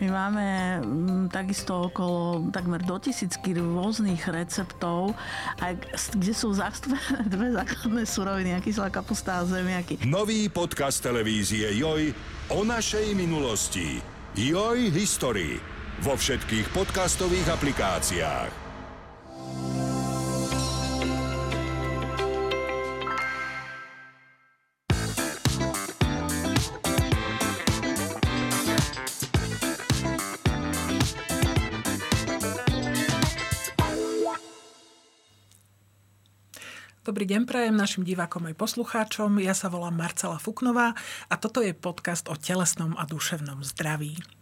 My máme m, takisto okolo takmer do tisícky rôznych receptov, aj, kde sú zastúpené dve základné suroviny, kyslá kapusta a zemiaky. Nový podcast televízie Joj o našej minulosti. Joj History vo všetkých podcastových aplikáciách. Dobrý deň prajem našim divákom aj poslucháčom. Ja sa volám Marcela Fuknová a toto je podcast o telesnom a duševnom zdraví.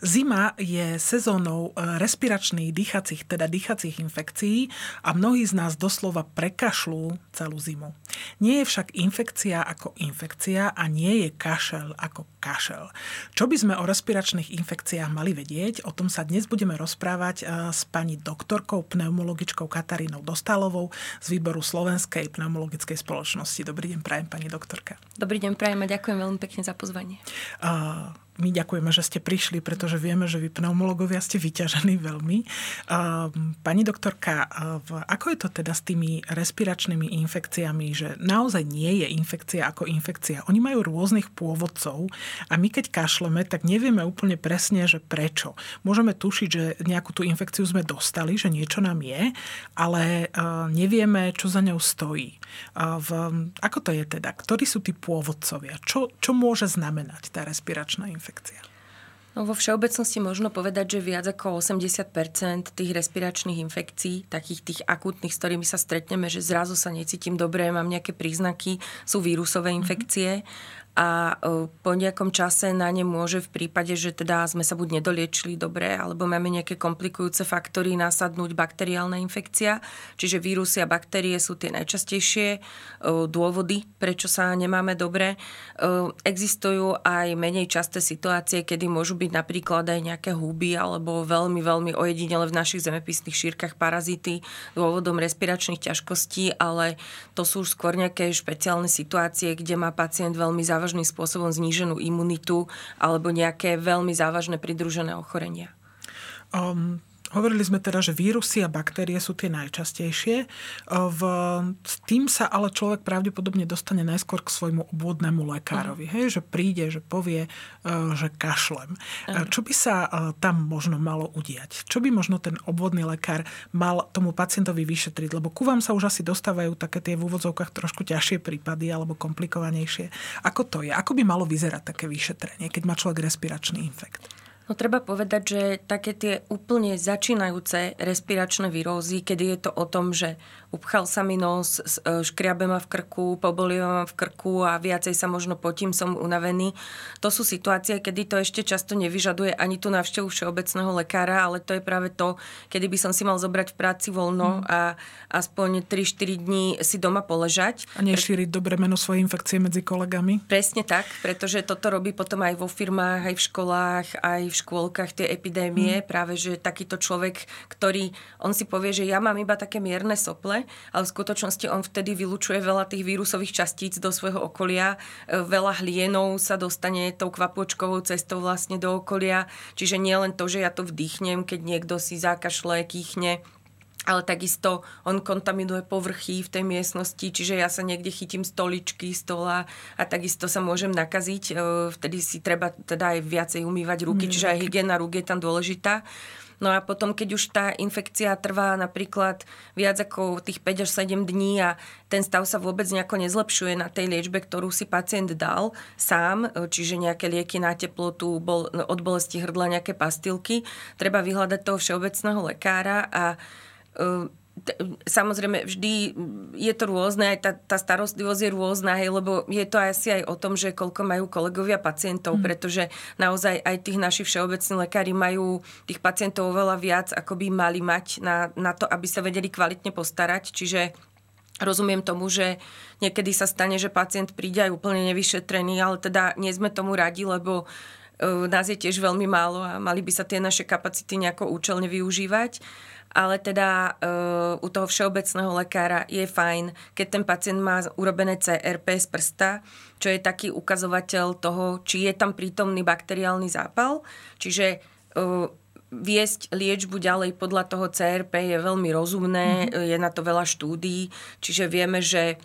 Zima je sezónou e, respiračných dýchacích, teda dýchacích infekcií a mnohí z nás doslova prekašľú celú zimu. Nie je však infekcia ako infekcia a nie je kašel ako kašel. Čo by sme o respiračných infekciách mali vedieť? O tom sa dnes budeme rozprávať e, s pani doktorkou pneumologičkou Katarínou Dostálovou z výboru Slovenskej pneumologickej spoločnosti. Dobrý deň, prajem pani doktorka. Dobrý deň, prajem a ďakujem veľmi pekne za pozvanie. Uh, my ďakujeme, že ste prišli, pretože vieme, že vy pneumologovia ste vyťažení veľmi. Pani doktorka, ako je to teda s tými respiračnými infekciami, že naozaj nie je infekcia ako infekcia? Oni majú rôznych pôvodcov a my keď kašleme, tak nevieme úplne presne, že prečo. Môžeme tušiť, že nejakú tú infekciu sme dostali, že niečo nám je, ale nevieme, čo za ňou stojí. Ako to je teda? Ktorí sú tí pôvodcovia? Čo, čo môže znamenať tá respiračná infekcia? Infekcia? No, vo všeobecnosti možno povedať, že viac ako 80% tých respiračných infekcií, takých tých akútnych, s ktorými sa stretneme, že zrazu sa necítim dobre, mám nejaké príznaky, sú vírusové infekcie. A e, po nejakom čase na ne môže v prípade, že teda sme sa buď nedoliečili dobre, alebo máme nejaké komplikujúce faktory nasadnúť bakteriálna infekcia. Čiže vírusy a baktérie sú tie najčastejšie e, dôvody, prečo sa nemáme dobre. E, existujú aj menej časté situácie, kedy môžu byť napríklad aj nejaké húby alebo veľmi, veľmi ojedinele v našich zemepisných šírkach parazity dôvodom respiračných ťažkostí, ale to sú už skôr nejaké špeciálne situácie, kde má pacient veľmi závažné závažným spôsobom zníženú imunitu alebo nejaké veľmi závažné pridružené ochorenia. Um, Hovorili sme teda, že vírusy a baktérie sú tie najčastejšie. V, s tým sa ale človek pravdepodobne dostane najskôr k svojmu obvodnému lekárovi. Mm. Hej, že príde, že povie, e, že kašlem. Mm. Čo by sa e, tam možno malo udiať? Čo by možno ten obvodný lekár mal tomu pacientovi vyšetriť? Lebo ku vám sa už asi dostávajú také tie v úvodzovkách trošku ťažšie prípady alebo komplikovanejšie. Ako to je? Ako by malo vyzerať také vyšetrenie, keď má človek respiračný infekt? No treba povedať, že také tie úplne začínajúce respiračné výrozy, kedy je to o tom, že upchal sa mi nos, e, škriabe ma v krku, pobolieva ma v krku a viacej sa možno potím, som unavený. To sú situácie, kedy to ešte často nevyžaduje ani tú návštevu všeobecného lekára, ale to je práve to, kedy by som si mal zobrať v práci voľno mm. a aspoň 3-4 dní si doma poležať. A nešíriť dobre meno svoje infekcie medzi kolegami? Presne tak, pretože toto robí potom aj vo firmách, aj v školách, aj v škôlkach tie epidémie. Mm. Práve, že takýto človek, ktorý, on si povie, že ja mám iba také mierne sople, ale v skutočnosti on vtedy vylučuje veľa tých vírusových častíc do svojho okolia. E, veľa hlienov sa dostane tou kvapočkovou cestou vlastne do okolia. Čiže nie len to, že ja to vdýchnem, keď niekto si zakašle, kýchne, ale takisto on kontaminuje povrchy v tej miestnosti, čiže ja sa niekde chytím stoličky, stola a takisto sa môžem nakaziť. E, vtedy si treba teda aj viacej umývať ruky, mm, čiže aj hygiena rúk je tam dôležitá. No a potom, keď už tá infekcia trvá napríklad viac ako tých 5 až 7 dní a ten stav sa vôbec nejako nezlepšuje na tej liečbe, ktorú si pacient dal sám, čiže nejaké lieky na teplotu, bol, od bolesti hrdla, nejaké pastilky, treba vyhľadať toho všeobecného lekára a e, samozrejme vždy je to rôzne, aj tá, tá starostlivosť je rôzna, hej, lebo je to asi aj o tom, že koľko majú kolegovia pacientov, mm. pretože naozaj aj tých naši všeobecní lekári majú tých pacientov oveľa viac, ako by mali mať na, na to, aby sa vedeli kvalitne postarať. Čiže Rozumiem tomu, že niekedy sa stane, že pacient príde aj úplne nevyšetrený, ale teda nie sme tomu radi, lebo e, nás je tiež veľmi málo a mali by sa tie naše kapacity nejako účelne využívať ale teda uh, u toho všeobecného lekára je fajn, keď ten pacient má urobené CRP z prsta, čo je taký ukazovateľ toho, či je tam prítomný bakteriálny zápal. Čiže viesť liečbu ďalej podľa toho CRP je veľmi rozumné, mm-hmm. je na to veľa štúdií, čiže vieme, že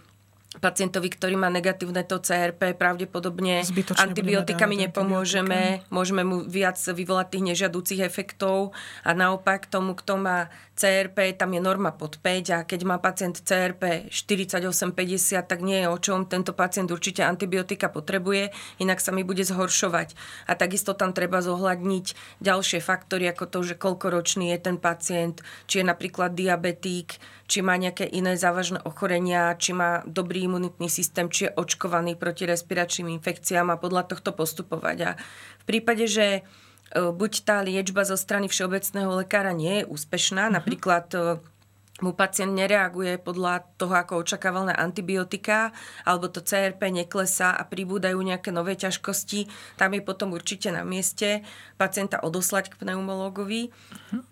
pacientovi, ktorý má negatívne to CRP, pravdepodobne Zbytočne antibiotikami nepomôžeme, antibiotika. môžeme mu viac vyvolať tých nežiadúcich efektov a naopak tomu, kto má CRP, tam je norma pod 5 a keď má pacient CRP 48-50, tak nie je o čom. Tento pacient určite antibiotika potrebuje, inak sa mi bude zhoršovať. A takisto tam treba zohľadniť ďalšie faktory, ako to, že koľkoročný je ten pacient, či je napríklad diabetík, či má nejaké iné závažné ochorenia, či má dobrý imunitný systém, či je očkovaný proti respiračným infekciám a podľa tohto postupovať. A v prípade, že e, buď tá liečba zo strany všeobecného lekára nie je úspešná, mm-hmm. napríklad e, mu pacient nereaguje podľa toho, ako očakával na antibiotika, alebo to CRP neklesá a pribúdajú nejaké nové ťažkosti, tam je potom určite na mieste pacienta odoslať k pneumologovi.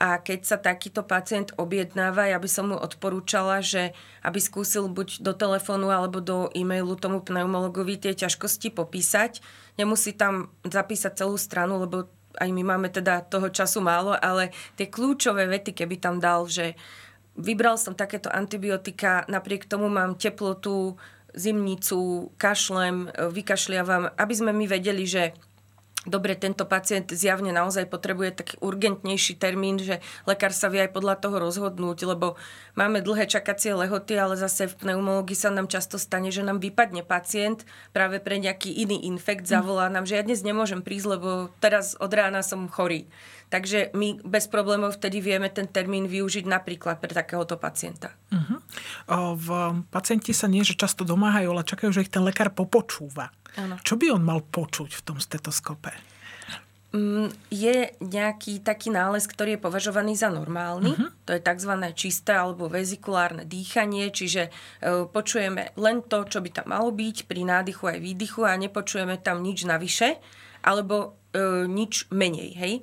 A keď sa takýto pacient objednáva, ja by som mu odporúčala, že aby skúsil buď do telefónu alebo do e-mailu tomu pneumologovi tie ťažkosti popísať. Nemusí tam zapísať celú stranu, lebo aj my máme teda toho času málo, ale tie kľúčové vety, keby tam dal, že vybral som takéto antibiotika, napriek tomu mám teplotu, zimnicu, kašlem, vykašliavam, aby sme my vedeli, že dobre, tento pacient zjavne naozaj potrebuje taký urgentnejší termín, že lekár sa vie aj podľa toho rozhodnúť, lebo máme dlhé čakacie lehoty, ale zase v pneumológii sa nám často stane, že nám vypadne pacient práve pre nejaký iný infekt, zavolá nám, že ja dnes nemôžem prísť, lebo teraz od rána som chorý. Takže my bez problémov vtedy vieme ten termín využiť napríklad pre takéhoto pacienta. Uh-huh. V pacienti sa nie, že často domáhajú, ale čakajú, že ich ten lekár popočúva. Ano. Čo by on mal počuť v tom stetoskope? Mm, je nejaký taký nález, ktorý je považovaný za normálny. Uh-huh. To je tzv. čisté alebo vezikulárne dýchanie, čiže e, počujeme len to, čo by tam malo byť pri nádychu aj výdychu a nepočujeme tam nič navyše alebo e, nič menej. Hej?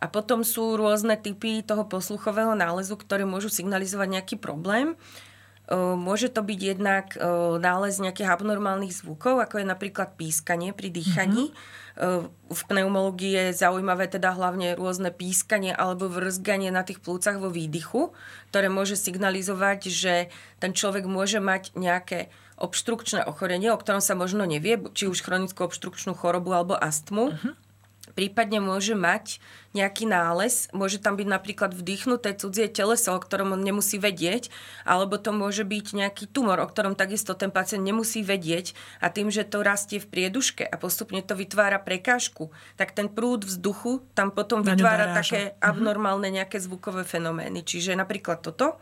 A potom sú rôzne typy toho posluchového nálezu, ktoré môžu signalizovať nejaký problém. Môže to byť jednak nález nejakých abnormálnych zvukov, ako je napríklad pískanie pri dýchaní. Mm-hmm. V pneumológii je zaujímavé teda hlavne rôzne pískanie alebo vrzganie na tých plúcach vo výdychu, ktoré môže signalizovať, že ten človek môže mať nejaké obštrukčné ochorenie, o ktorom sa možno nevie, či už chronickú obštrukčnú chorobu alebo astmu. Mm-hmm prípadne môže mať nejaký nález, môže tam byť napríklad vdýchnuté cudzie teleso, o ktorom on nemusí vedieť, alebo to môže byť nejaký tumor, o ktorom takisto ten pacient nemusí vedieť a tým, že to rastie v prieduške a postupne to vytvára prekážku, tak ten prúd vzduchu tam potom vytvára také mhm. abnormálne nejaké zvukové fenomény. Čiže napríklad toto.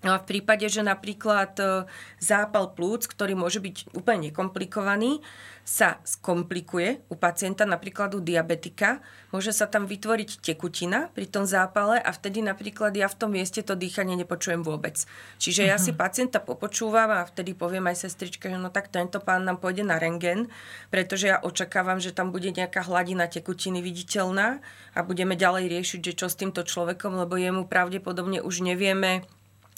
No a v prípade, že napríklad e, zápal plúc, ktorý môže byť úplne nekomplikovaný, sa skomplikuje u pacienta, napríklad u diabetika, môže sa tam vytvoriť tekutina pri tom zápale a vtedy napríklad ja v tom mieste to dýchanie nepočujem vôbec. Čiže ja si mhm. pacienta popočúvam a vtedy poviem aj sestričke, že no tak tento pán nám pôjde na rengen, pretože ja očakávam, že tam bude nejaká hladina tekutiny viditeľná a budeme ďalej riešiť, že čo s týmto človekom, lebo jemu pravdepodobne už nevieme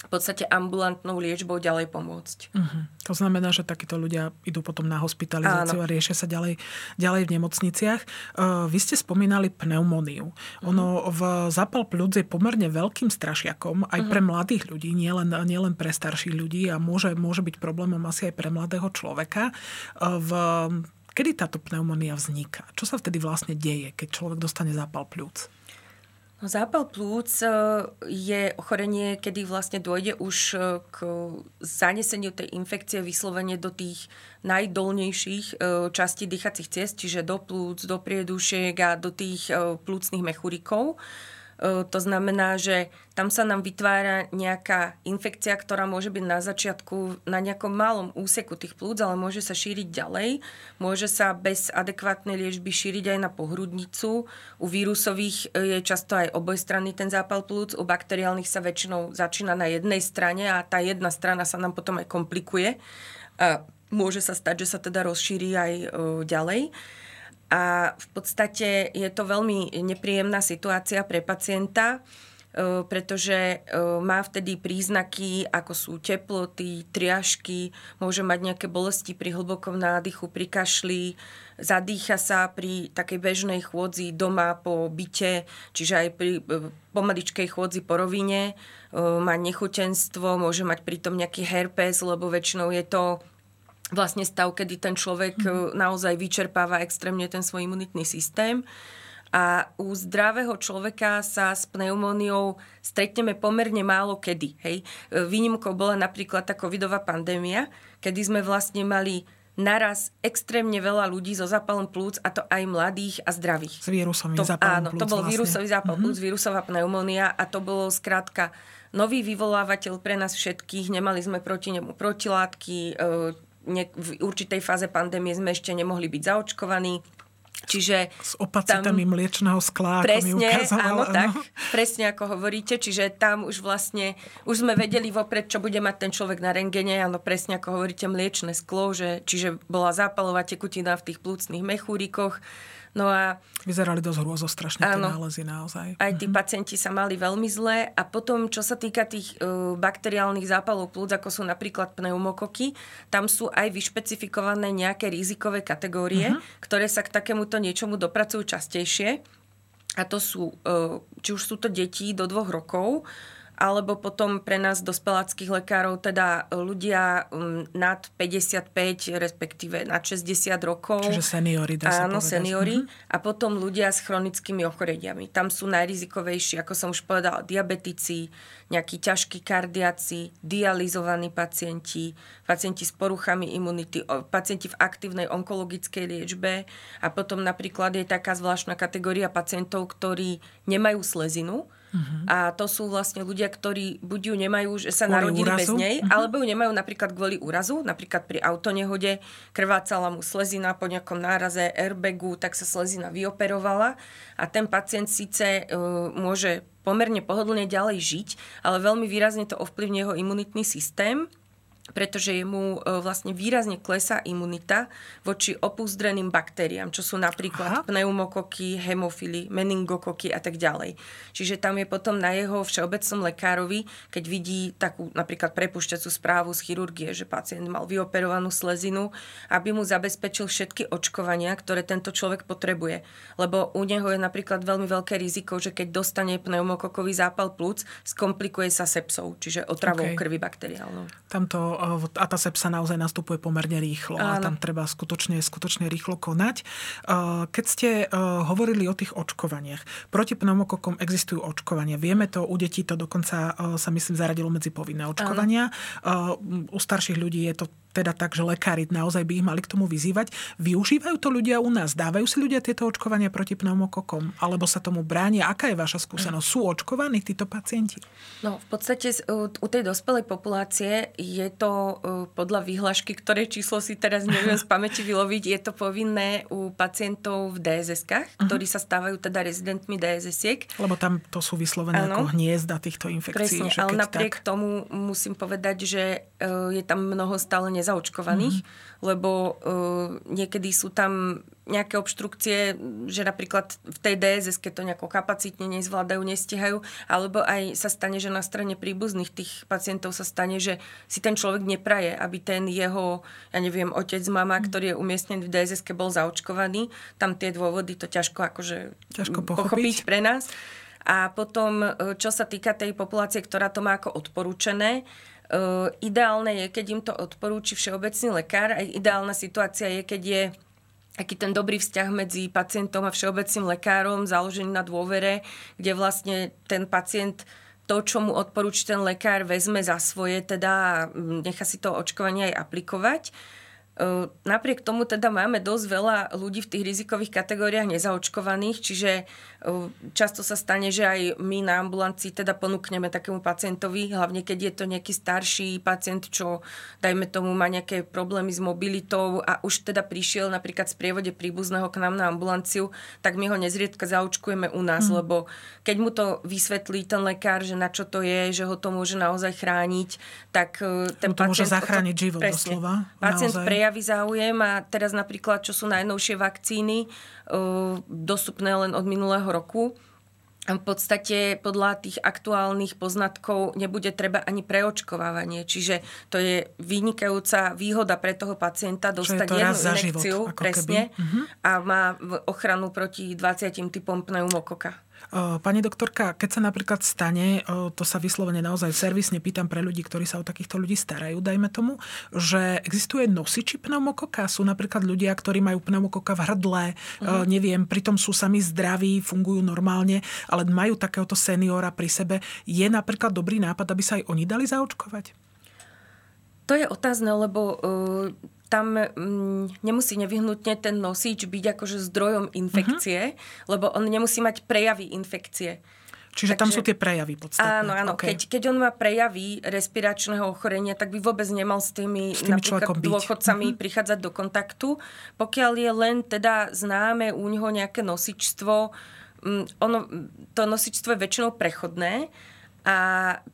v podstate ambulantnou liečbou ďalej pomôcť. Uh-huh. To znamená, že takíto ľudia idú potom na hospitalizáciu Áno. a riešia sa ďalej, ďalej v nemocniciach. Uh, vy ste spomínali pneumóniu. Uh-huh. Ono v zápal pľúc je pomerne veľkým strašiakom aj uh-huh. pre mladých ľudí, nielen, nielen pre starších ľudí a môže, môže byť problémom asi aj pre mladého človeka. Uh, v Kedy táto pneumónia vzniká? Čo sa vtedy vlastne deje, keď človek dostane zápal pľúc? No, zápal plúc e, je ochorenie, kedy vlastne dôjde už e, k zaneseniu tej infekcie vyslovene do tých najdolnejších e, častí dýchacích ciest, čiže do plúc, do priedušiek a do tých plúcnych mechurikov. To znamená, že tam sa nám vytvára nejaká infekcia, ktorá môže byť na začiatku na nejakom malom úseku tých plúc, ale môže sa šíriť ďalej. Môže sa bez adekvátnej liečby šíriť aj na pohrudnicu. U vírusových e, je často aj obojstranný ten zápal plúc. U bakteriálnych sa väčšinou začína na jednej strane a tá jedna strana sa nám potom aj komplikuje. Môže sa stať, že sa teda rozšíri aj e, ďalej. A v podstate je to veľmi nepríjemná situácia pre pacienta. pretože má vtedy príznaky, ako sú teploty, triažky, môže mať nejaké bolesti pri hlbokom nádychu, pri kašli, zadýcha sa pri takej bežnej chôdzi doma po byte, čiže aj pri pomaličkej chôdzi po rovine, má nechutenstvo, môže mať pritom nejaký herpes, lebo väčšinou je to vlastne stav, kedy ten človek mm. naozaj vyčerpáva extrémne ten svoj imunitný systém. A u zdravého človeka sa s pneumóniou stretneme pomerne málo kedy. Hej. Výnimkou bola napríklad tá covidová pandémia, kedy sme vlastne mali naraz extrémne veľa ľudí so zápalom plúc, a to aj mladých a zdravých. S vírusovým to, zápalom Áno, plúc to bol vlastne. vírusový zápal plúc, mm-hmm. vírusová pneumónia a to bolo skrátka nový vyvolávateľ pre nás všetkých. Nemali sme proti nemu protilátky, e, v určitej fáze pandémie sme ešte nemohli byť zaočkovaní Čiže s opacitami tam, mliečného skla, presne, ako mi ukazoval, áno, áno, tak, presne ako hovoríte, čiže tam už vlastne, už sme vedeli vopred, čo bude mať ten človek na rengene, áno, presne ako hovoríte, mliečne sklo, že, čiže bola zápalová tekutina v tých plúcnych mechúrikoch, No a... Vyzerali dosť hrôzo strašne áno, tie nálezy naozaj. Aj tí mhm. pacienti sa mali veľmi zle a potom, čo sa týka tých uh, bakteriálnych zápalov plúc, ako sú napríklad pneumokoky, tam sú aj vyšpecifikované nejaké rizikové kategórie, uh-huh. ktoré sa k takémuto niečomu dopracujú častejšie. A to sú, uh, či už sú to deti do dvoch rokov, alebo potom pre nás dospeláckých lekárov, teda ľudia mm, nad 55, respektíve nad 60 rokov. Čiže seniory, dá sa Áno, povedať. seniory. Mm-hmm. A potom ľudia s chronickými ochoreniami. Tam sú najrizikovejší, ako som už povedala, diabetici, nejakí ťažkí kardiaci, dializovaní pacienti, pacienti s poruchami imunity, pacienti v aktívnej onkologickej liečbe a potom napríklad je taká zvláštna kategória pacientov, ktorí nemajú slezinu, Uh-huh. A to sú vlastne ľudia, ktorí buď ju nemajú, že sa kvôli narodili úrazu? bez nej, uh-huh. alebo ju nemajú napríklad kvôli úrazu, napríklad pri autonehode, krvácala mu slezina po nejakom náraze airbagu, tak sa slezina vyoperovala a ten pacient síce uh, môže pomerne pohodlne ďalej žiť, ale veľmi výrazne to ovplyvní jeho imunitný systém pretože mu e, vlastne výrazne klesá imunita voči opúzdreným baktériám, čo sú napríklad Aha. pneumokoky, hemofily, meningokoky a tak ďalej. Čiže tam je potom na jeho všeobecnom lekárovi, keď vidí takú napríklad prepušťacú správu z chirurgie, že pacient mal vyoperovanú slezinu, aby mu zabezpečil všetky očkovania, ktoré tento človek potrebuje. Lebo u neho je napríklad veľmi veľké riziko, že keď dostane pneumokokový zápal plúc, skomplikuje sa sepsou, čiže otravou okay. krvi bakteriálnou. Tamto a tá sepsa naozaj nastupuje pomerne rýchlo Áno. a tam treba skutočne, skutočne rýchlo konať. Keď ste hovorili o tých očkovaniach, proti pneumokokom existujú očkovania. Vieme to, u detí to dokonca sa myslím zaradilo medzi povinné očkovania. Áno. U starších ľudí je to teda tak, že lekári naozaj by ich mali k tomu vyzývať. Využívajú to ľudia u nás? Dávajú si ľudia tieto očkovania proti pneumokokom? Alebo sa tomu bránia? Aká je vaša skúsenosť? Sú očkovaní títo pacienti? No, v podstate u tej dospelej populácie je to podľa výhľašky, ktoré číslo si teraz neviem z pamäti vyloviť, je to povinné u pacientov v DSS-kách, uh-huh. ktorí sa stávajú teda rezidentmi DSS-iek. Lebo tam to sú vyslovené ano. ako hniezda týchto infekcií. Presne, ale napriek tak... tomu musím povedať, že je tam mnoho stále nezaočkovaných, mm-hmm. lebo uh, niekedy sú tam nejaké obštrukcie, že napríklad v tej DSS, keď to nejako kapacitne nezvládajú, nestihajú, alebo aj sa stane, že na strane príbuzných tých pacientov sa stane, že si ten človek nepraje, aby ten jeho, ja neviem, otec, mama, mm. ktorý je umiestnený v DSS, bol zaočkovaný. Tam tie dôvody to ťažko akože ťažko pochopiť. pochopiť pre nás. A potom, e, čo sa týka tej populácie, ktorá to má ako odporúčené, ideálne je, keď im to odporúči všeobecný lekár. Aj ideálna situácia je, keď je aký ten dobrý vzťah medzi pacientom a všeobecným lekárom, založený na dôvere, kde vlastne ten pacient to, čo mu odporúči ten lekár, vezme za svoje teda a nechá si to očkovanie aj aplikovať. Napriek tomu teda máme dosť veľa ľudí v tých rizikových kategóriách nezaočkovaných, čiže často sa stane, že aj my na ambulancii teda ponúkneme takému pacientovi, hlavne keď je to nejaký starší pacient, čo dajme tomu má nejaké problémy s mobilitou a už teda prišiel napríklad z prievode príbuzného k nám na ambulanciu, tak my ho nezriedka zaočkujeme u nás, mm. lebo keď mu to vysvetlí ten lekár, že na čo to je, že ho to môže naozaj chrániť, tak e, ten to pacient... môže zachrániť život presne, doslova. Pacient naozaj. Prejaví záujem a teraz napríklad, čo sú najnovšie vakcíny, dostupné len od minulého roku, v podstate podľa tých aktuálnych poznatkov nebude treba ani preočkovávanie. Čiže to je vynikajúca výhoda pre toho pacienta dostať jednu inekciu presne uh-huh. a má ochranu proti 20 typom pneumokoka. Pani doktorka, keď sa napríklad stane, to sa vyslovene naozaj servisne pýtam pre ľudí, ktorí sa o takýchto ľudí starajú, dajme tomu, že existuje nosiči pneumokoka. Sú napríklad ľudia, ktorí majú pneumokoka v hrdle, uh-huh. neviem, pritom sú sami zdraví, fungujú normálne, ale majú takéhoto seniora pri sebe. Je napríklad dobrý nápad, aby sa aj oni dali zaočkovať? To je otázne, lebo uh, tam mm, nemusí nevyhnutne ten nosič byť akože zdrojom infekcie, uh-huh. lebo on nemusí mať prejavy infekcie. Čiže Takže, tam sú tie prejavy podstatné. Áno, áno. Okay. Keď, keď on má prejavy respiračného ochorenia, tak by vôbec nemal s tými, s tými napríklad dôchodcami uh-huh. prichádzať do kontaktu. Pokiaľ je len teda známe u neho nejaké nosičstvo, um, ono, to nosičstvo je väčšinou prechodné, a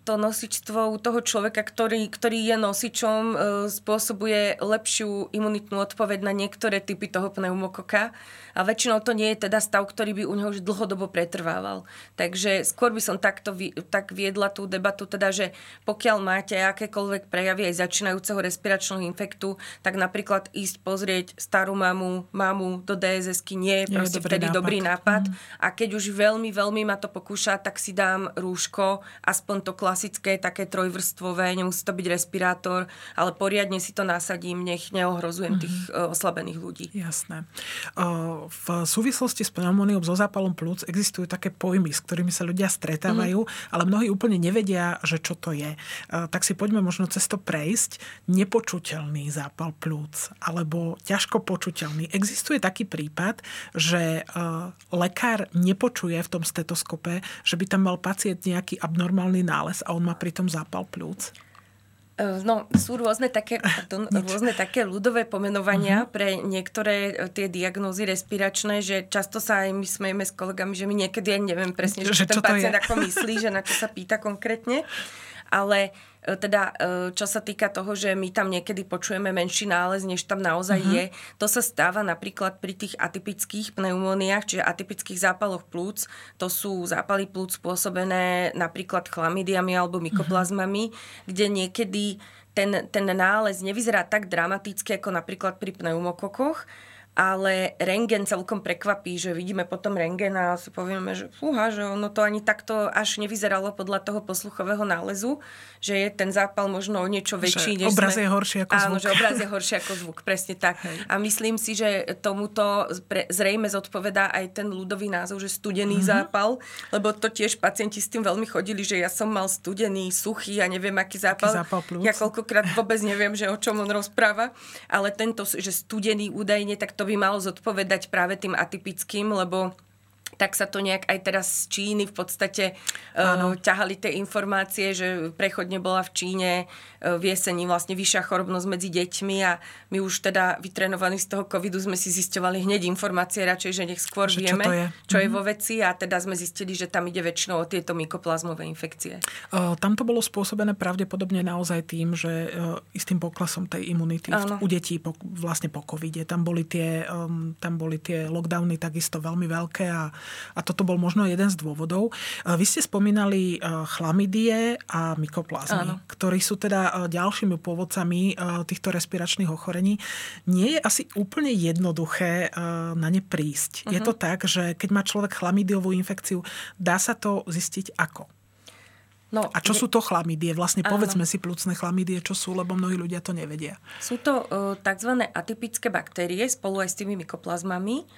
to nosičstvo u toho človeka, ktorý, ktorý je nosičom, e, spôsobuje lepšiu imunitnú odpoveď na niektoré typy toho pneumokoka a väčšinou to nie je teda stav, ktorý by u neho už dlhodobo pretrvával. Takže skôr by som takto tak viedla tú debatu, teda, že pokiaľ máte akékoľvek prejavy aj začínajúceho respiračného infektu, tak napríklad ísť pozrieť starú mamu, mamu do DSS-ky nie je proste dobrý vtedy nápad. dobrý nápad. Mm. A keď už veľmi, veľmi ma to pokúša, tak si dám rúško, aspoň to klasické, také trojvrstvové, nemusí to byť respirátor, ale poriadne si to nasadím, nech neohrozujem mm. tých uh, oslabených ľudí. Jasné. Uh, v súvislosti s pneumóniou so zápalom plúc existujú také pojmy, s ktorými sa ľudia stretávajú, mm. ale mnohí úplne nevedia, že čo to je. Tak si poďme možno cez to prejsť. Nepočuteľný zápal plúc alebo ťažko počuteľný. Existuje taký prípad, že lekár nepočuje v tom stetoskope, že by tam mal pacient nejaký abnormálny nález a on má pritom zápal plúc. E, no, sú rôzne také, pardon, rôzne také ľudové pomenovania uh-huh. pre niektoré e, tie diagnózy respiračné, že často sa aj my smejeme s kolegami, že my niekedy aj neviem presne, že, že ten pacient ako myslí, že na čo sa pýta konkrétne. Ale E, teda e, čo sa týka toho, že my tam niekedy počujeme menší nález, než tam naozaj uh-huh. je, to sa stáva napríklad pri tých atypických pneumóniách, čiže atypických zápaloch plúc. To sú zápaly plúc spôsobené napríklad chlamidiami alebo mykoplazmami, uh-huh. kde niekedy ten, ten nález nevyzerá tak dramaticky ako napríklad pri pneumokokoch, ale rengen celkom prekvapí, že vidíme potom rengen a si povieme, že fúha, že ono to ani takto až nevyzeralo podľa toho posluchového nálezu, že je ten zápal možno o niečo väčší. Že obraz sme... je horší ako Áno, zvuk. Áno, že obraz je horší ako zvuk, presne tak. Hej. A myslím si, že tomuto pre, zrejme zodpovedá aj ten ľudový názov, že studený mm-hmm. zápal, lebo to tiež pacienti s tým veľmi chodili, že ja som mal studený, suchý a neviem, aký zápal. Aký zápal ja koľkokrát vôbec neviem, že o čom on rozpráva, ale tento, že studený údajne, tak to by malo zodpovedať práve tým atypickým, lebo tak sa to nejak aj teraz z Číny v podstate uh, ťahali tie informácie, že prechodne bola v Číne uh, v jeseni vlastne vyššia chorobnosť medzi deťmi a my už teda vytrenovaní z toho covidu sme si zisťovali hneď informácie radšej, že nech skôr že vieme, čo, je. čo mm-hmm. je vo veci a teda sme zistili, že tam ide väčšinou o tieto mykoplazmové infekcie. Uh, tam to bolo spôsobené pravdepodobne naozaj tým, že uh, istým poklesom tej imunity v, u detí po, vlastne po covide. Tam boli tie, um, tam boli tie lockdowny takisto veľmi veľké a a toto bol možno jeden z dôvodov. Vy ste spomínali e, chlamidie a mykoplazmy, Áno. ktorí sú teda e, ďalšími pôvodcami e, týchto respiračných ochorení. Nie je asi úplne jednoduché na ne prísť. Uh-huh. Je to mhm. tak, že keď má človek chlamidiovú infekciu, dá sa to zistiť ako? No, a čo je... sú to chlamidie? Vlastne Áno. povedzme si plúcne chlamidie, čo sú, lebo mnohí ľudia to nevedia. Sú to uh, tzv. atypické baktérie spolu aj s tými mykoplazmami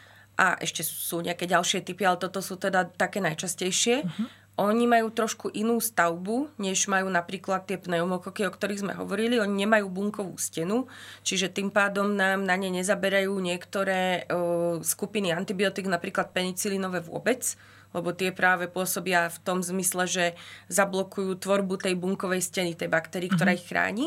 a ešte sú nejaké ďalšie typy, ale toto sú teda také najčastejšie. Uh-huh. Oni majú trošku inú stavbu, než majú napríklad tie pneumokoky, o ktorých sme hovorili. Oni nemajú bunkovú stenu, čiže tým pádom nám na ne nezaberajú niektoré o, skupiny antibiotík, napríklad penicilinové vôbec, lebo tie práve pôsobia v tom zmysle, že zablokujú tvorbu tej bunkovej steny, tej baktérii, ktorá uh-huh. ich chráni.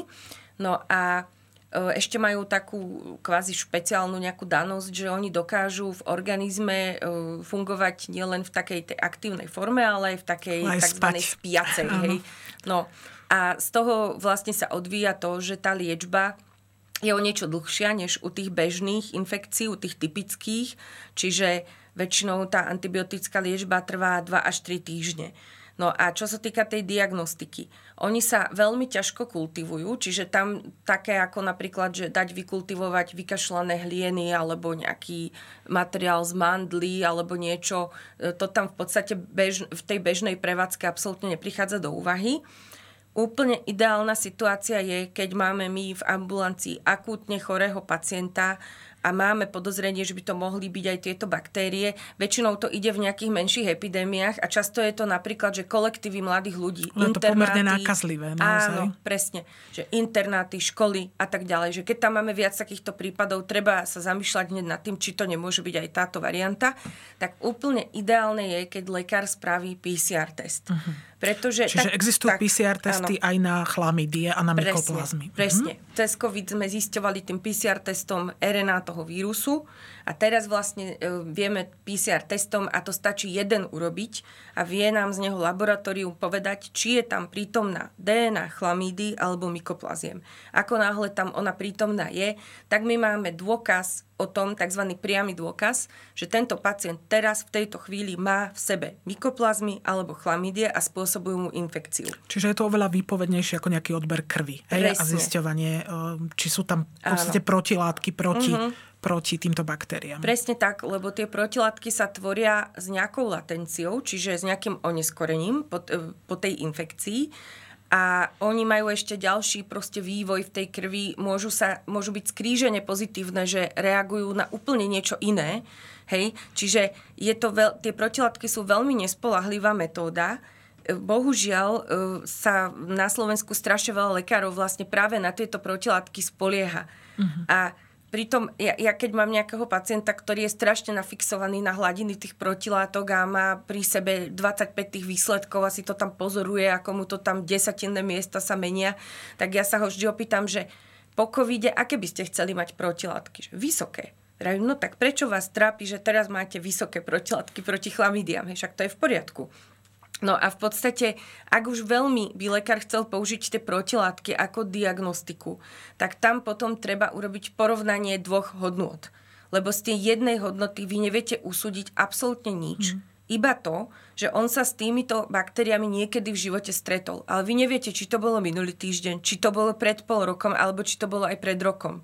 No a ešte majú takú kvázi špeciálnu nejakú danosť, že oni dokážu v organizme e, fungovať nielen v takej tej aktívnej forme, ale aj v takej tzv. spiacej. Hej. No, a z toho vlastne sa odvíja to, že tá liečba je o niečo dlhšia než u tých bežných infekcií, u tých typických, čiže väčšinou tá antibiotická liečba trvá 2 až 3 týždne. No a čo sa týka tej diagnostiky, oni sa veľmi ťažko kultivujú, čiže tam také ako napríklad, že dať vykultivovať vykašľané hlieny alebo nejaký materiál z mandly alebo niečo, e, to tam v podstate bež, v tej bežnej prevádzke absolútne neprichádza do úvahy. Úplne ideálna situácia je, keď máme my v ambulancii akútne chorého pacienta a máme podozrenie, že by to mohli byť aj tieto baktérie. Väčšinou to ide v nejakých menších epidémiách a často je to napríklad, že kolektívy mladých ľudí. Je to pomerne nákazlivé. Naozaj. Áno, presne. Že internáty, školy a tak ďalej. Že keď tam máme viac takýchto prípadov, treba sa zamýšľať hneď nad tým, či to nemôže byť aj táto varianta. Tak úplne ideálne je, keď lekár spraví PCR test. Uh-huh. Pretože, Čiže tak, existujú tak, PCR testy áno. aj na chlamydie a na mykoplazmy. Presne. Mhm. Cez COVID sme zisťovali tým PCR testom RNA toho vírusu a teraz vlastne e, vieme PCR testom a to stačí jeden urobiť a vie nám z neho laboratórium povedať, či je tam prítomná DNA chlamídy alebo mykoplaziem. Ako náhle tam ona prítomná je, tak my máme dôkaz o tom, tzv. priamy dôkaz, že tento pacient teraz v tejto chvíli má v sebe mykoplazmy alebo chlamídie a spôsobujú mu infekciu. Čiže je to oveľa výpovednejšie ako nejaký odber krvi hej? a zisťovanie, e, či sú tam v podstate protilátky proti uh-huh proti týmto baktériám. Presne tak, lebo tie protilátky sa tvoria s nejakou latenciou, čiže s nejakým oneskorením po, po tej infekcii a oni majú ešte ďalší proste vývoj v tej krvi, môžu, sa, môžu byť skrížene pozitívne, že reagujú na úplne niečo iné. Hej? Čiže je to veľ, tie protilátky sú veľmi nespolahlivá metóda, e, Bohužiaľ e, sa na Slovensku strašne veľa lekárov vlastne práve na tieto protilátky spolieha. Uh-huh. A Pritom ja, ja keď mám nejakého pacienta, ktorý je strašne nafixovaný na hladiny tých protilátok a má pri sebe 25 tých výsledkov a si to tam pozoruje, ako mu to tam desatinné miesta sa menia, tak ja sa ho vždy opýtam, že po covide, aké by ste chceli mať protilátky? Že vysoké. No tak prečo vás trápi, že teraz máte vysoké protilátky proti chlamidiam? Však to je v poriadku. No a v podstate, ak už veľmi by lekár chcel použiť tie protilátky ako diagnostiku, tak tam potom treba urobiť porovnanie dvoch hodnôt. Lebo z tej jednej hodnoty vy neviete usúdiť absolútne nič. Mm. Iba to, že on sa s týmito baktériami niekedy v živote stretol. Ale vy neviete, či to bolo minulý týždeň, či to bolo pred pol rokom, alebo či to bolo aj pred rokom.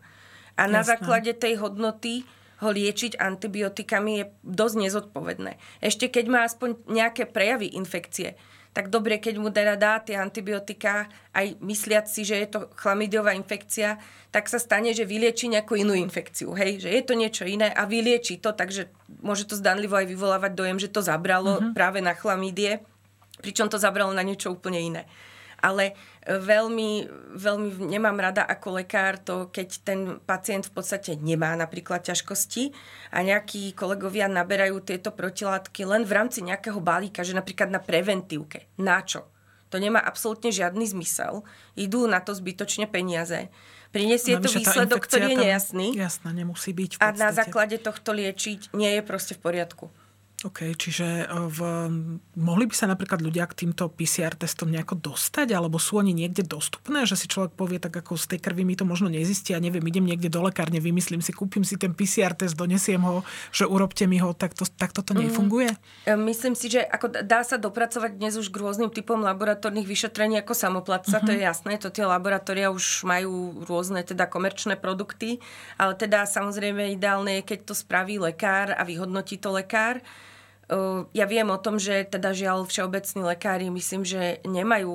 A Jasné. na základe tej hodnoty ho liečiť antibiotikami je dosť nezodpovedné. Ešte keď má aspoň nejaké prejavy infekcie, tak dobre, keď mu teda dá tie antibiotika, aj mysliať si, že je to chlamidiová infekcia, tak sa stane, že vylieči nejakú inú infekciu. Hej? Že je to niečo iné a vylieči to, takže môže to zdanlivo aj vyvolávať dojem, že to zabralo uh-huh. práve na chlamídie, pričom to zabralo na niečo úplne iné ale e, veľmi, veľmi nemám rada ako lekár to, keď ten pacient v podstate nemá napríklad ťažkosti a nejakí kolegovia naberajú tieto protilátky len v rámci nejakého balíka, že napríklad na preventívke. Na čo? To nemá absolútne žiadny zmysel. Idú na to zbytočne peniaze. Prinesie to výsledok, ktorý je nejasný. Jasná, nemusí byť. A na základe tohto liečiť nie je proste v poriadku. OK, čiže e, v, mohli by sa napríklad ľudia k týmto PCR testom nejako dostať, alebo sú oni niekde dostupné, že si človek povie, tak ako z tej krvi mi to možno nezistí a neviem, idem niekde do lekárne, vymyslím si, kúpim si ten PCR test, donesiem ho, že urobte mi ho, tak, to, tak toto mhm. nefunguje? Mm, myslím si, že ako dá sa dopracovať dnes už k rôznym typom laboratórnych vyšetrení ako samoplatca, mm-hmm. to je jasné, to tie laboratória už majú rôzne teda komerčné produkty, ale teda samozrejme ideálne je, keď to spraví lekár a vyhodnotí to lekár. Ja viem o tom, že teda žiaľ všeobecní lekári myslím, že nemajú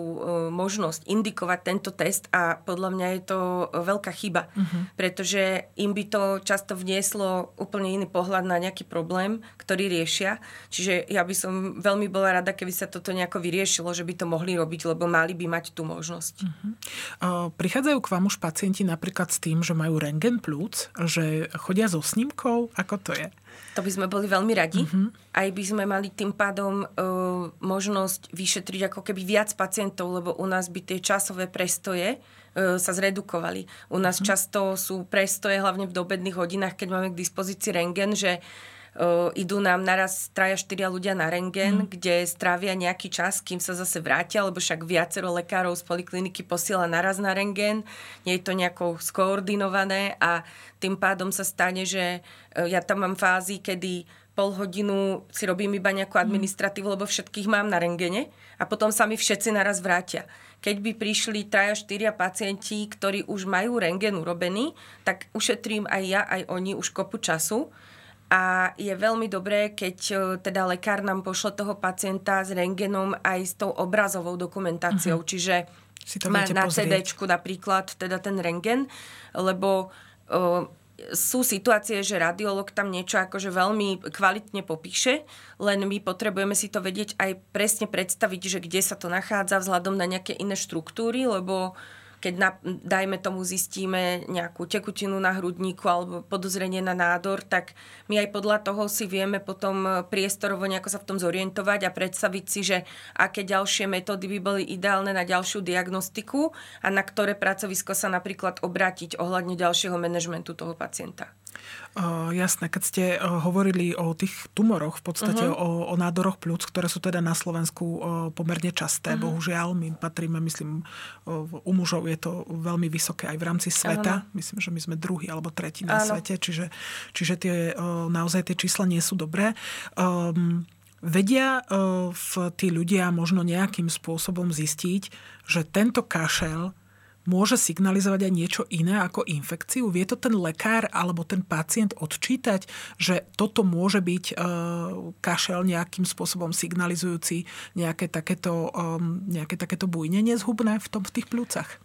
možnosť indikovať tento test a podľa mňa je to veľká chyba, uh-huh. pretože im by to často vnieslo úplne iný pohľad na nejaký problém, ktorý riešia. Čiže ja by som veľmi bola rada, keby sa toto nejako vyriešilo, že by to mohli robiť, lebo mali by mať tú možnosť. Uh-huh. Prichádzajú k vám už pacienti napríklad s tým, že majú rengen plúc, že chodia so snímkou, ako to je? To by sme boli veľmi radi. Mm-hmm. Aj by sme mali tým pádom uh, možnosť vyšetriť ako keby viac pacientov, lebo u nás by tie časové prestoje uh, sa zredukovali. U nás mm-hmm. často sú prestoje, hlavne v dobedných hodinách, keď máme k dispozícii rengen, že idú nám naraz traja, štyria ľudia na rengen, mm. kde strávia nejaký čas, kým sa zase vrátia, lebo však viacero lekárov z polikliniky posiela naraz na rengen. Nie je to nejako skoordinované a tým pádom sa stane, že e, ja tam mám fázy, kedy pol hodinu si robím iba nejakú mhm. administratívu, lebo všetkých mám na rengene a potom sa mi všetci naraz vrátia. Keď by prišli traja, štyria pacienti, ktorí už majú rengen urobený, tak ušetrím aj ja, aj oni už kopu času a je veľmi dobré, keď e, teda lekár nám pošle toho pacienta s rengenom aj s tou obrazovou dokumentáciou. Uh-huh. Čiže si to má na CD napríklad teda ten rengen, lebo uh, sú situácie, že radiolog tam niečo akože veľmi kvalitne popíše, len my potrebujeme si to vedieť aj presne predstaviť, že kde sa to nachádza vzhľadom na nejaké iné štruktúry, lebo uh, keď na, dajme tomu zistíme nejakú tekutinu na hrudníku alebo podozrenie na nádor, tak my aj podľa toho si vieme potom priestorovo nejako sa v tom zorientovať a predstaviť si, že aké ďalšie metódy by boli ideálne na ďalšiu diagnostiku a na ktoré pracovisko sa napríklad obrátiť ohľadne ďalšieho manažmentu toho pacienta. Uh, jasné, keď ste uh, hovorili o tých tumoroch, v podstate uh-huh. o, o nádoroch plúc, ktoré sú teda na Slovensku uh, pomerne časté, uh-huh. bohužiaľ, my patríme, myslím, uh, u mužov je to veľmi vysoké aj v rámci sveta. Uh-huh. Myslím, že my sme druhý alebo tretí na uh-huh. svete, čiže, čiže tie, uh, naozaj tie čísla nie sú dobré. Um, vedia uh, v tí ľudia možno nejakým spôsobom zistiť, že tento kašel môže signalizovať aj niečo iné ako infekciu? Vie to ten lekár alebo ten pacient odčítať, že toto môže byť e, kašel nejakým spôsobom signalizujúci nejaké takéto, e, nejaké takéto bujnenie zhubné v, tom, v tých plúcach?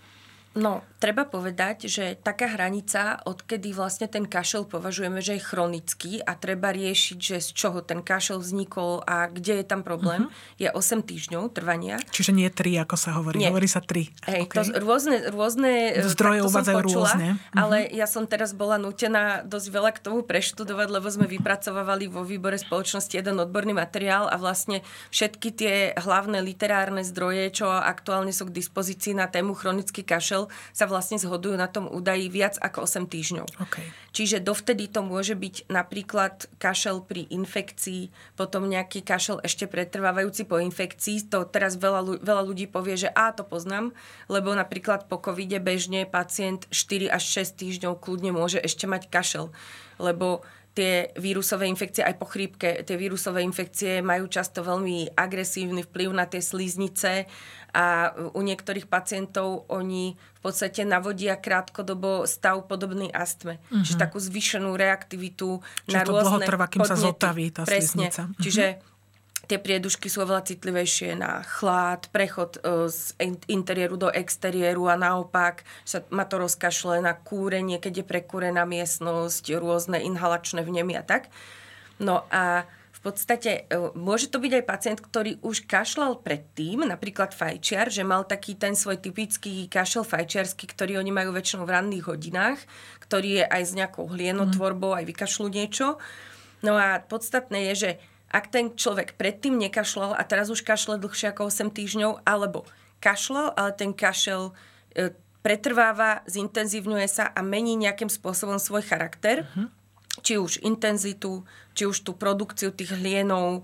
No, treba povedať, že taká hranica, odkedy vlastne ten kašel považujeme, že je chronický a treba riešiť, že z čoho ten kašel vznikol a kde je tam problém, uh-huh. je 8 týždňov trvania. Čiže nie 3, ako sa hovorí. Nie. Hovorí sa 3. Hej, okay. to rôzne, rôzne e, zdroje uvádzajú rôzne. Uh-huh. Ale ja som teraz bola nutená dosť veľa k tomu preštudovať, lebo sme vypracovali vo výbore spoločnosti jeden odborný materiál a vlastne všetky tie hlavné literárne zdroje, čo aktuálne sú k dispozícii na tému chronický kašel, sa vlastne zhodujú na tom údaji viac ako 8 týždňov. Okay. Čiže dovtedy to môže byť napríklad kašel pri infekcii, potom nejaký kašel ešte pretrvávajúci po infekcii. To teraz veľa, veľa ľudí povie, že a to poznám, lebo napríklad po covide bežne pacient 4 až 6 týždňov kľudne môže ešte mať kašel, lebo tie vírusové infekcie aj po chrípke, tie vírusové infekcie majú často veľmi agresívny vplyv na tie slíznice a u niektorých pacientov oni v podstate navodia krátkodobo stav podobný astme. Mm-hmm. Čiže takú zvyšenú reaktivitu Čiže na to rôzne trvá, kým podnety. sa zotaví tá Presne. Mm-hmm. Čiže tie priedušky sú oveľa citlivejšie na chlad, prechod e, z interiéru do exteriéru a naopak sa ma to rozkašle na kúrenie, keď je prekúrená miestnosť, rôzne inhalačné vnemy a tak. No a v podstate e, môže to byť aj pacient, ktorý už kašľal predtým, napríklad fajčiar, že mal taký ten svoj typický kašel fajčiarsky, ktorý oni majú väčšinou v ranných hodinách, ktorý je aj s nejakou hlienotvorbou, aj vykašľú niečo. No a podstatné je, že ak ten človek predtým nekašľal a teraz už kašle dlhšie ako 8 týždňov, alebo kašľal, ale ten kašel e, pretrváva, zintenzívňuje sa a mení nejakým spôsobom svoj charakter, uh-huh či už intenzitu, či už tú produkciu tých hlienov,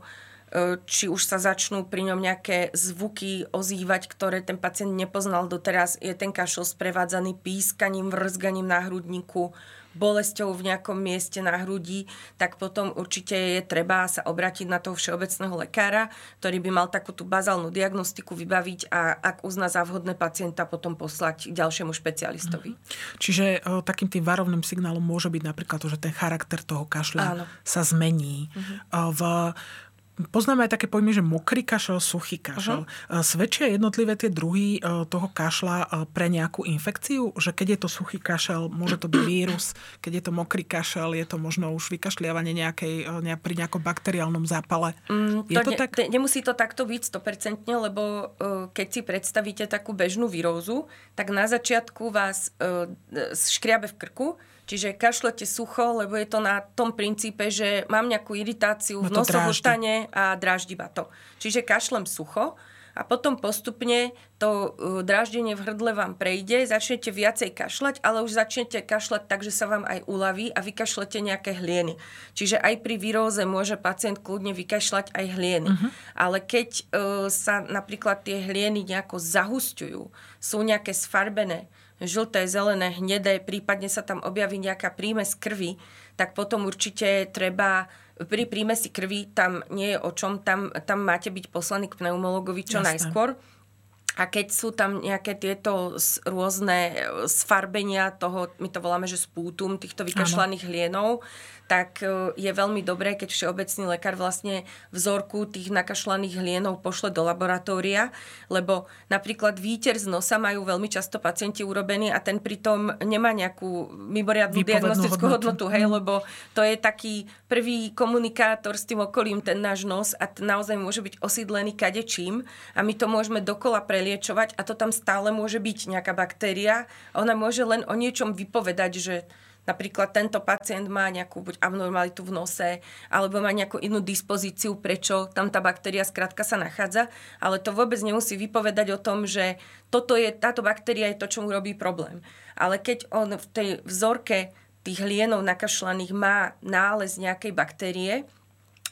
e, či už sa začnú pri ňom nejaké zvuky ozývať, ktoré ten pacient nepoznal doteraz. Je ten kašel sprevádzaný pískaním, vrzganím na hrudníku, bolesťou v nejakom mieste na hrudi, tak potom určite je treba sa obrátiť na toho všeobecného lekára, ktorý by mal takú tú bazálnu diagnostiku vybaviť a ak uzná za vhodné pacienta, potom poslať k ďalšiemu špecialistovi. Mm-hmm. Čiže o, takým tým varovným signálom môže byť napríklad to, že ten charakter toho kašľa Áno. sa zmení. Mm-hmm. V Poznáme aj také pojmy, že mokrý kašel, suchý kašel. Uh-huh. Svedčia jednotlivé tie druhy e, toho kašla e, pre nejakú infekciu? Že keď je to suchý kašel, môže to byť vírus. Keď je to mokrý kašel, je to možno už vykašliavanie nejakej, ne, pri nejakom bakteriálnom zápale. Mm, je to, ne, tak? Nemusí to takto byť 100%, lebo keď si predstavíte takú bežnú výrozu, tak na začiatku vás škriabe v krku, Čiže kašlete sucho, lebo je to na tom princípe, že mám nejakú iritáciu v nosohltane a dráždi ma to. Čiže kašlem sucho a potom postupne to e, dráždenie v hrdle vám prejde, začnete viacej kašľať, ale už začnete kašľať tak, že sa vám aj uľaví a vykašlete nejaké hlieny. Čiže aj pri výroze môže pacient kľudne vykašľať aj hlieny. Uh-huh. Ale keď uh, sa napríklad tie hlieny nejako zahustujú, sú nejaké sfarbené, žlté, zelené, hnedé, prípadne sa tam objaví nejaká prímes krvi, tak potom určite treba pri prímesi krvi tam nie je o čom, tam, tam máte byť poslaný k pneumologovi čo Jasne. najskôr. A keď sú tam nejaké tieto rôzne sfarbenia toho, my to voláme, že spútum týchto vykašľaných hlienov, tak e, je veľmi dobré, keď všeobecný lekár vlastne vzorku tých nakašľaných hlienov pošle do laboratória, lebo napríklad výter z nosa majú veľmi často pacienti urobený a ten pritom nemá nejakú mimoriadnú diagnostickú hodnotu, hej, mhm. lebo to je taký prvý komunikátor s tým okolím, ten náš nos a naozaj môže byť osídlený kadečím a my to môžeme dokola preliečovať a to tam stále môže byť nejaká baktéria. Ona môže len o niečom vypovedať, že Napríklad tento pacient má nejakú buď abnormalitu v nose, alebo má nejakú inú dispozíciu, prečo tam tá baktéria skrátka sa nachádza, ale to vôbec nemusí vypovedať o tom, že toto je, táto baktéria je to, čo mu robí problém. Ale keď on v tej vzorke tých hlienov nakašľaných má nález nejakej baktérie,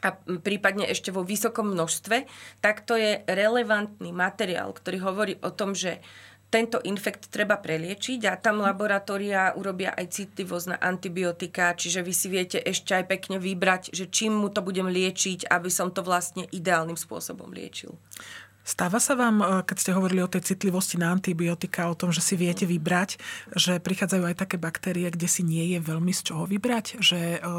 a prípadne ešte vo vysokom množstve, tak to je relevantný materiál, ktorý hovorí o tom, že tento infekt treba preliečiť a tam laboratória urobia aj citlivosť na antibiotika, čiže vy si viete ešte aj pekne vybrať, že čím mu to budem liečiť, aby som to vlastne ideálnym spôsobom liečil. Stáva sa vám, e, keď ste hovorili o tej citlivosti na antibiotika, o tom, že si viete vybrať, že prichádzajú aj také baktérie, kde si nie je veľmi z čoho vybrať? Že e,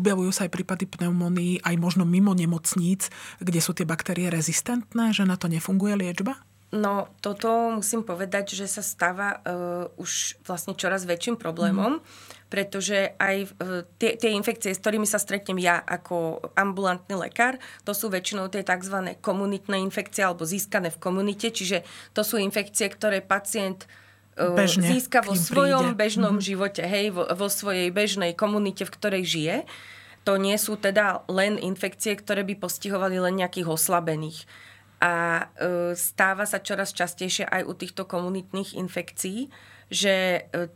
objavujú sa aj prípady pneumónií aj možno mimo nemocníc, kde sú tie baktérie rezistentné, že na to nefunguje liečba? No, toto musím povedať, že sa stáva uh, už vlastne čoraz väčším problémom, mm. pretože aj uh, tie, tie infekcie, s ktorými sa stretnem ja ako ambulantný lekár, to sú väčšinou tie tzv. komunitné infekcie alebo získané v komunite, čiže to sú infekcie, ktoré pacient uh, Bežne, získa vo svojom príde. bežnom mm. živote, hej, vo, vo svojej bežnej komunite, v ktorej žije. To nie sú teda len infekcie, ktoré by postihovali len nejakých oslabených a e, stáva sa čoraz častejšie aj u týchto komunitných infekcií, že e,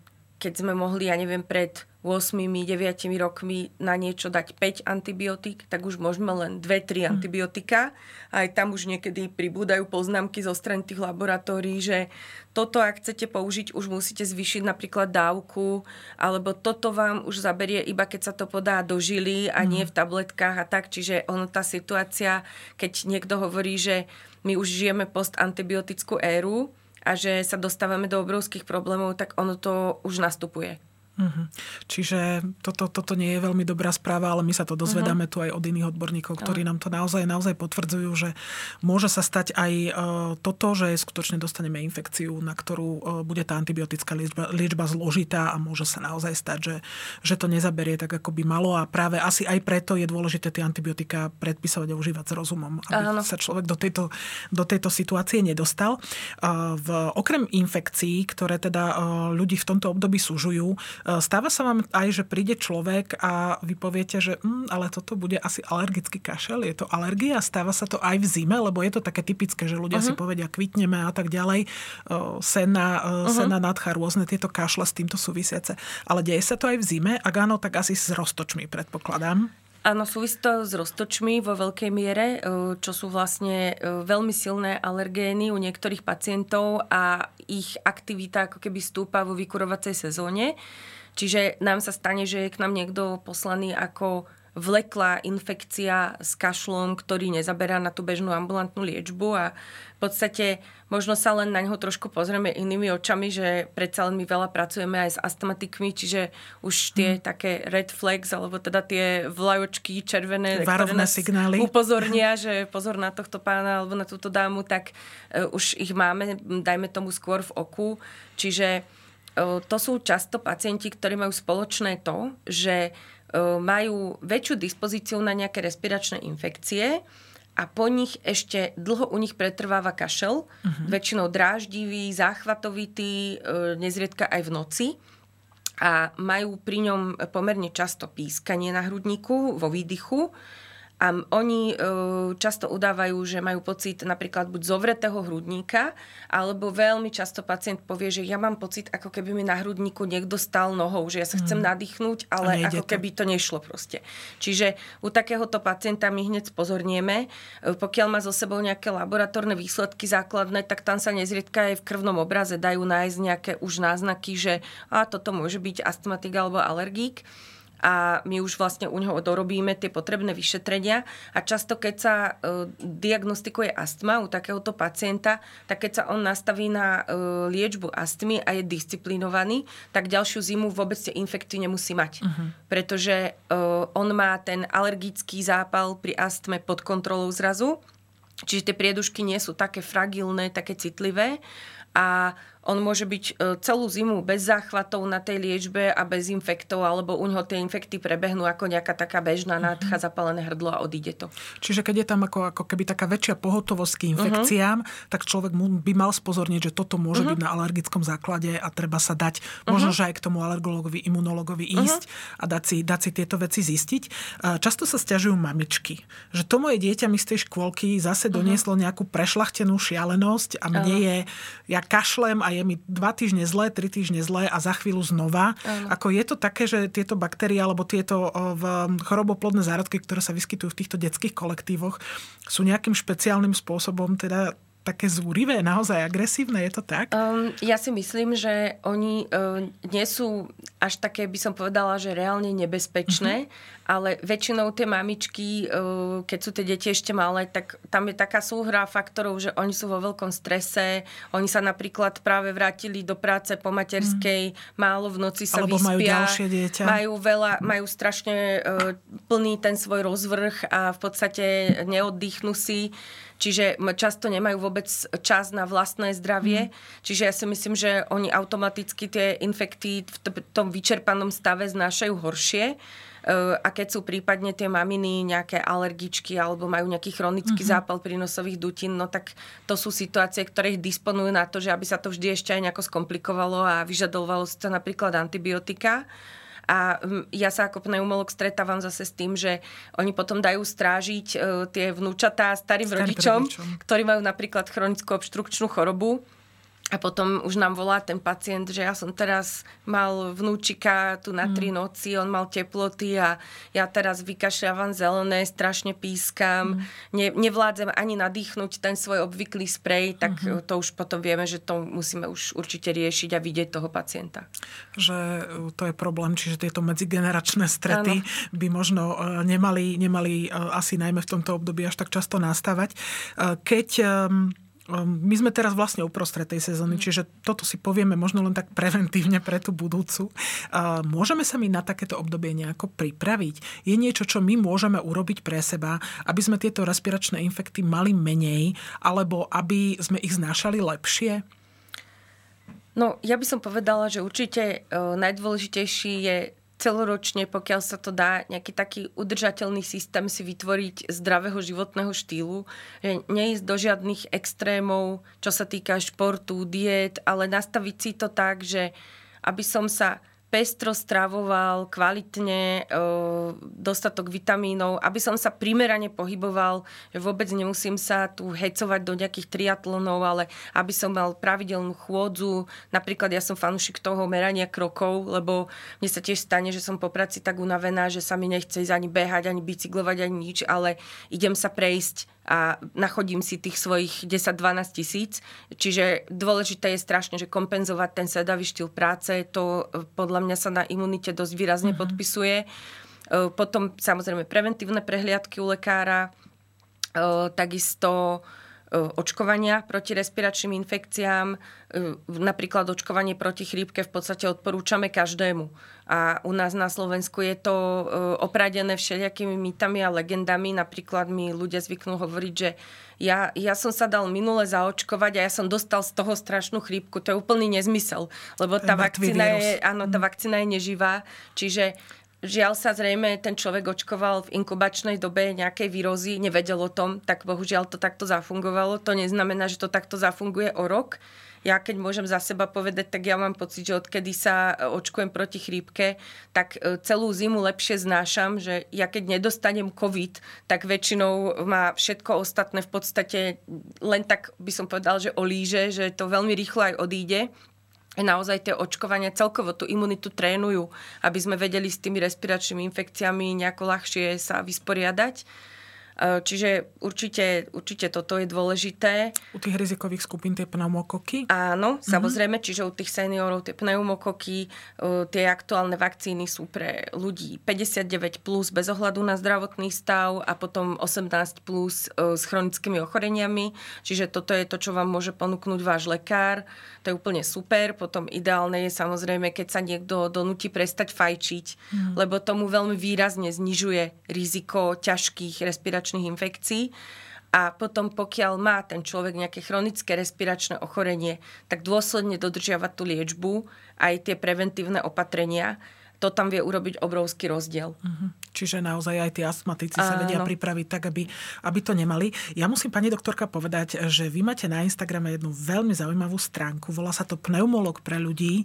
keď sme mohli, ja neviem, pred 8-9 rokmi na niečo dať 5 antibiotík, tak už môžeme len 2-3 mm. antibiotika. Aj tam už niekedy pribúdajú poznámky zo strany tých laboratórií, že toto, ak chcete použiť, už musíte zvýšiť napríklad dávku, alebo toto vám už zaberie iba keď sa to podá do žily a mm. nie v tabletkách a tak. Čiže ono tá situácia, keď niekto hovorí, že my už žijeme postantibiotickú éru, a že sa dostávame do obrovských problémov, tak ono to už nastupuje. Uh-huh. Čiže toto, toto nie je veľmi dobrá správa, ale my sa to dozvedáme uh-huh. tu aj od iných odborníkov, ktorí nám to naozaj, naozaj potvrdzujú, že môže sa stať aj uh, toto, že skutočne dostaneme infekciu, na ktorú uh, bude tá antibiotická liečba, liečba zložitá a môže sa naozaj stať, že, že to nezaberie tak, ako by malo a práve asi aj preto je dôležité tie antibiotika predpisovať a užívať s rozumom, aby uh-huh. sa človek do tejto, do tejto situácie nedostal. Uh, v, okrem infekcií, ktoré teda ľudí v tomto období súžujú, stáva sa vám aj, že príde človek a vy poviete, že hm, ale toto bude asi alergický kašel, je to alergia, stáva sa to aj v zime, lebo je to také typické, že ľudia uh-huh. si mhm. povedia kvitneme a tak ďalej, e, sena, uh-huh. sena nadcha, rôzne tieto kašle s týmto súvisiace. Ale deje sa to aj v zime? Ak áno, tak asi s roztočmi predpokladám. Áno, súvisí to s roztočmi vo veľkej miere, čo sú vlastne veľmi silné alergény u niektorých pacientov a ich aktivita ako keby stúpa vo vykurovacej sezóne. Čiže nám sa stane, že je k nám niekto poslaný ako vleklá infekcia s kašlom, ktorý nezaberá na tú bežnú ambulantnú liečbu a v podstate možno sa len na neho trošku pozrieme inými očami, že predsa len my veľa pracujeme aj s astmatikmi, čiže už tie hmm. také red flags, alebo teda tie vlajočky červené, Varovné ktoré nás signály. upozornia, že pozor na tohto pána alebo na túto dámu, tak uh, už ich máme, dajme tomu skôr v oku. Čiže to sú často pacienti, ktorí majú spoločné to, že majú väčšiu dispozíciu na nejaké respiračné infekcie a po nich ešte dlho u nich pretrváva kašel, uh-huh. väčšinou dráždivý, záchvatovitý, nezriedka aj v noci a majú pri ňom pomerne často pískanie na hrudníku vo výdychu A oni e, často udávajú, že majú pocit napríklad buď zovretého hrudníka, alebo veľmi často pacient povie, že ja mám pocit, ako keby mi na hrudníku niekto stal nohou, že ja sa chcem mm. nadýchnuť, ale ako to. keby to nešlo proste. Čiže u takéhoto pacienta my hneď spozornieme. E, pokiaľ má so sebou nejaké laboratórne výsledky základné, tak tam sa nezriedka aj v krvnom obraze dajú nájsť nejaké už náznaky, že a toto môže byť astmatik alebo alergík a my už vlastne u neho dorobíme tie potrebné vyšetrenia a často keď sa e, diagnostikuje astma u takéhoto pacienta, tak keď sa on nastaví na e, liečbu astmy a je disciplinovaný, tak ďalšiu zimu vôbec tie infekty nemusí mať. Uh-huh. Pretože e, on má ten alergický zápal pri astme pod kontrolou zrazu, čiže tie priedušky nie sú také fragilné, také citlivé a on môže byť e, celú zimu bez záchvatov na tej liečbe a bez infektov, alebo u neho tie infekty prebehnú ako nejaká taká bežná mhm. nádcha, uh-huh. zapálené hrdlo a odíde to. Čiže keď je tam ako, ako keby taká väčšia pohotovosť k infekciám, uh-huh. tak človek by mal spozorniť, že toto môže uh-huh. byť na alergickom základe a treba sa dať, možno, uh-huh. že aj k tomu alergologovi, imunologovi ísť uh-huh. a dať si, dať si tieto veci zistiť. Často sa stiažujú mamičky, že to moje dieťa mi z tej škôlky zase uh-huh. donieslo nejakú prešlachtenú šialenosť a mne uh-huh. je, ja kašlem a je mi dva týždne zlé, tri týždne zlé a za chvíľu znova. Ano. Ako je to také, že tieto baktérie alebo tieto v choroboplodné zárodky, ktoré sa vyskytujú v týchto detských kolektívoch, sú nejakým špeciálnym spôsobom teda také zúrivé, naozaj agresívne, je to tak? Um, ja si myslím, že oni uh, nie sú až také, by som povedala, že reálne nebezpečné, uh-huh. ale väčšinou tie mamičky, uh, keď sú tie deti ešte malé, tak tam je taká súhra faktorov, že oni sú vo veľkom strese, oni sa napríklad práve vrátili do práce po materskej, uh-huh. málo v noci sa Alebo vyspia. majú ďalšie dieťa. Majú veľa, majú strašne uh, plný ten svoj rozvrh a v podstate neoddychnú si. Čiže často nemajú vôbec čas na vlastné zdravie. Mm. Čiže ja si myslím, že oni automaticky tie infekty v tom vyčerpanom stave znášajú horšie. E, a keď sú prípadne tie maminy nejaké alergičky alebo majú nejaký chronický mm-hmm. zápal prínosových dutín, no tak to sú situácie, ktoré ich disponujú na to, že aby sa to vždy ešte aj nejako skomplikovalo a vyžadovalo si to napríklad antibiotika. A mm, ja sa ako pneumolog stretávam zase s tým, že oni potom dajú strážiť e, tie vnúčatá starým, starým rodičom, rodičom, ktorí majú napríklad chronickú obštrukčnú chorobu a potom už nám volá ten pacient, že ja som teraz mal vnúčika tu na tri mm. noci, on mal teploty a ja teraz vykašľavam zelené, strašne pískam, mm. ne, nevládzem ani nadýchnuť ten svoj obvyklý sprej, tak mm-hmm. to už potom vieme, že to musíme už určite riešiť a vidieť toho pacienta. Že e, to je problém, čiže tieto medzigeneračné strety ano. by možno e, nemali, nemali e, asi najmä v tomto období až tak často nastávať. Keď Ehm, my sme teraz vlastne uprostred tej sezóny, čiže toto si povieme možno len tak preventívne pre tú budúcu. Ehm, môžeme sa my na takéto obdobie nejako pripraviť? Je niečo, čo my môžeme urobiť pre seba, aby sme tieto respiračné infekty mali menej, alebo aby sme ich znášali lepšie? No, ja by som povedala, že určite e, najdôležitejší je celoročne, pokiaľ sa to dá, nejaký taký udržateľný systém si vytvoriť zdravého životného štýlu, že neísť do žiadnych extrémov, čo sa týka športu, diet, ale nastaviť si to tak, že aby som sa pestro stravoval, kvalitne, dostatok vitamínov, aby som sa primerane pohyboval, že vôbec nemusím sa tu hecovať do nejakých triatlonov, ale aby som mal pravidelnú chôdzu. Napríklad ja som fanúšik toho merania krokov, lebo mne sa tiež stane, že som po práci tak unavená, že sa mi nechce ísť ani behať, ani bicyklovať, ani nič, ale idem sa prejsť a nachodím si tých svojich 10-12 tisíc. Čiže dôležité je strašne, že kompenzovať ten sedavý štýl práce, to e, podľa mňa sa na imunite dosť výrazne uh-huh. podpisuje. E, potom samozrejme preventívne prehliadky u lekára, e, takisto očkovania proti respiračným infekciám. Napríklad očkovanie proti chrípke v podstate odporúčame každému. A u nás na Slovensku je to opradené všelijakými mýtami a legendami. Napríklad mi ľudia zvyknú hovoriť, že ja, ja som sa dal minule zaočkovať a ja som dostal z toho strašnú chrípku. To je úplný nezmysel, lebo tá vakcína je, áno, tá mhm. vakcína je neživá. Čiže Žiaľ sa zrejme ten človek očkoval v inkubačnej dobe nejakej výrozy, nevedel o tom, tak bohužiaľ to takto zafungovalo. To neznamená, že to takto zafunguje o rok. Ja keď môžem za seba povedať, tak ja mám pocit, že odkedy sa očkujem proti chrípke, tak e, celú zimu lepšie znášam, že ja keď nedostanem COVID, tak väčšinou má všetko ostatné v podstate len tak by som povedal, že olíže, že to veľmi rýchlo aj odíde naozaj tie očkovania celkovo tú imunitu trénujú, aby sme vedeli s tými respiračnými infekciami nejako ľahšie sa vysporiadať. E, čiže určite, určite toto je dôležité. U tých rizikových skupín tie pneumokoky? Áno, mm-hmm. samozrejme, čiže u tých seniorov tie pneumokoky, e, tie aktuálne vakcíny sú pre ľudí 59 plus bez ohľadu na zdravotný stav a potom 18 plus e, s chronickými ochoreniami. Čiže toto je to, čo vám môže ponúknuť váš lekár. To je úplne super. Potom ideálne je samozrejme, keď sa niekto donúti prestať fajčiť, mm. lebo tomu veľmi výrazne znižuje riziko ťažkých respiračných respiračných infekcií. A potom, pokiaľ má ten človek nejaké chronické respiračné ochorenie, tak dôsledne dodržiavať tú liečbu, aj tie preventívne opatrenia to tam vie urobiť obrovský rozdiel. Uh-huh. Čiže naozaj aj tí astmatici sa vedia pripraviť tak, aby, aby to nemali. Ja musím pani doktorka povedať, že vy máte na Instagrame jednu veľmi zaujímavú stránku. Volá sa to Pneumolog pre ľudí, e,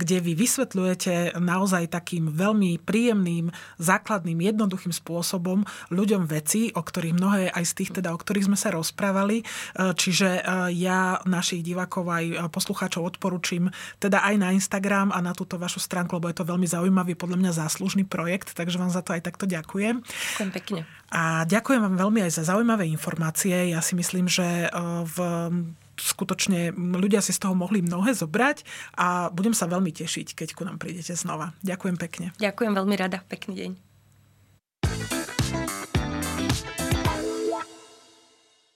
kde vy vysvetľujete naozaj takým veľmi príjemným, základným, jednoduchým spôsobom ľuďom veci, o ktorých mnohé aj z tých, teda, o ktorých sme sa rozprávali. E, čiže e, ja našich divákov aj poslucháčov odporúčim teda aj na Instagram a na túto vašu stránku, lebo je to veľmi zaujímavé zaujímavý, podľa mňa záslužný projekt, takže vám za to aj takto ďakujem. Ďakujem pekne. A ďakujem vám veľmi aj za zaujímavé informácie. Ja si myslím, že e, v skutočne ľudia si z toho mohli mnohé zobrať a budem sa veľmi tešiť, keď ku nám prídete znova. Ďakujem pekne. Ďakujem veľmi rada. Pekný deň.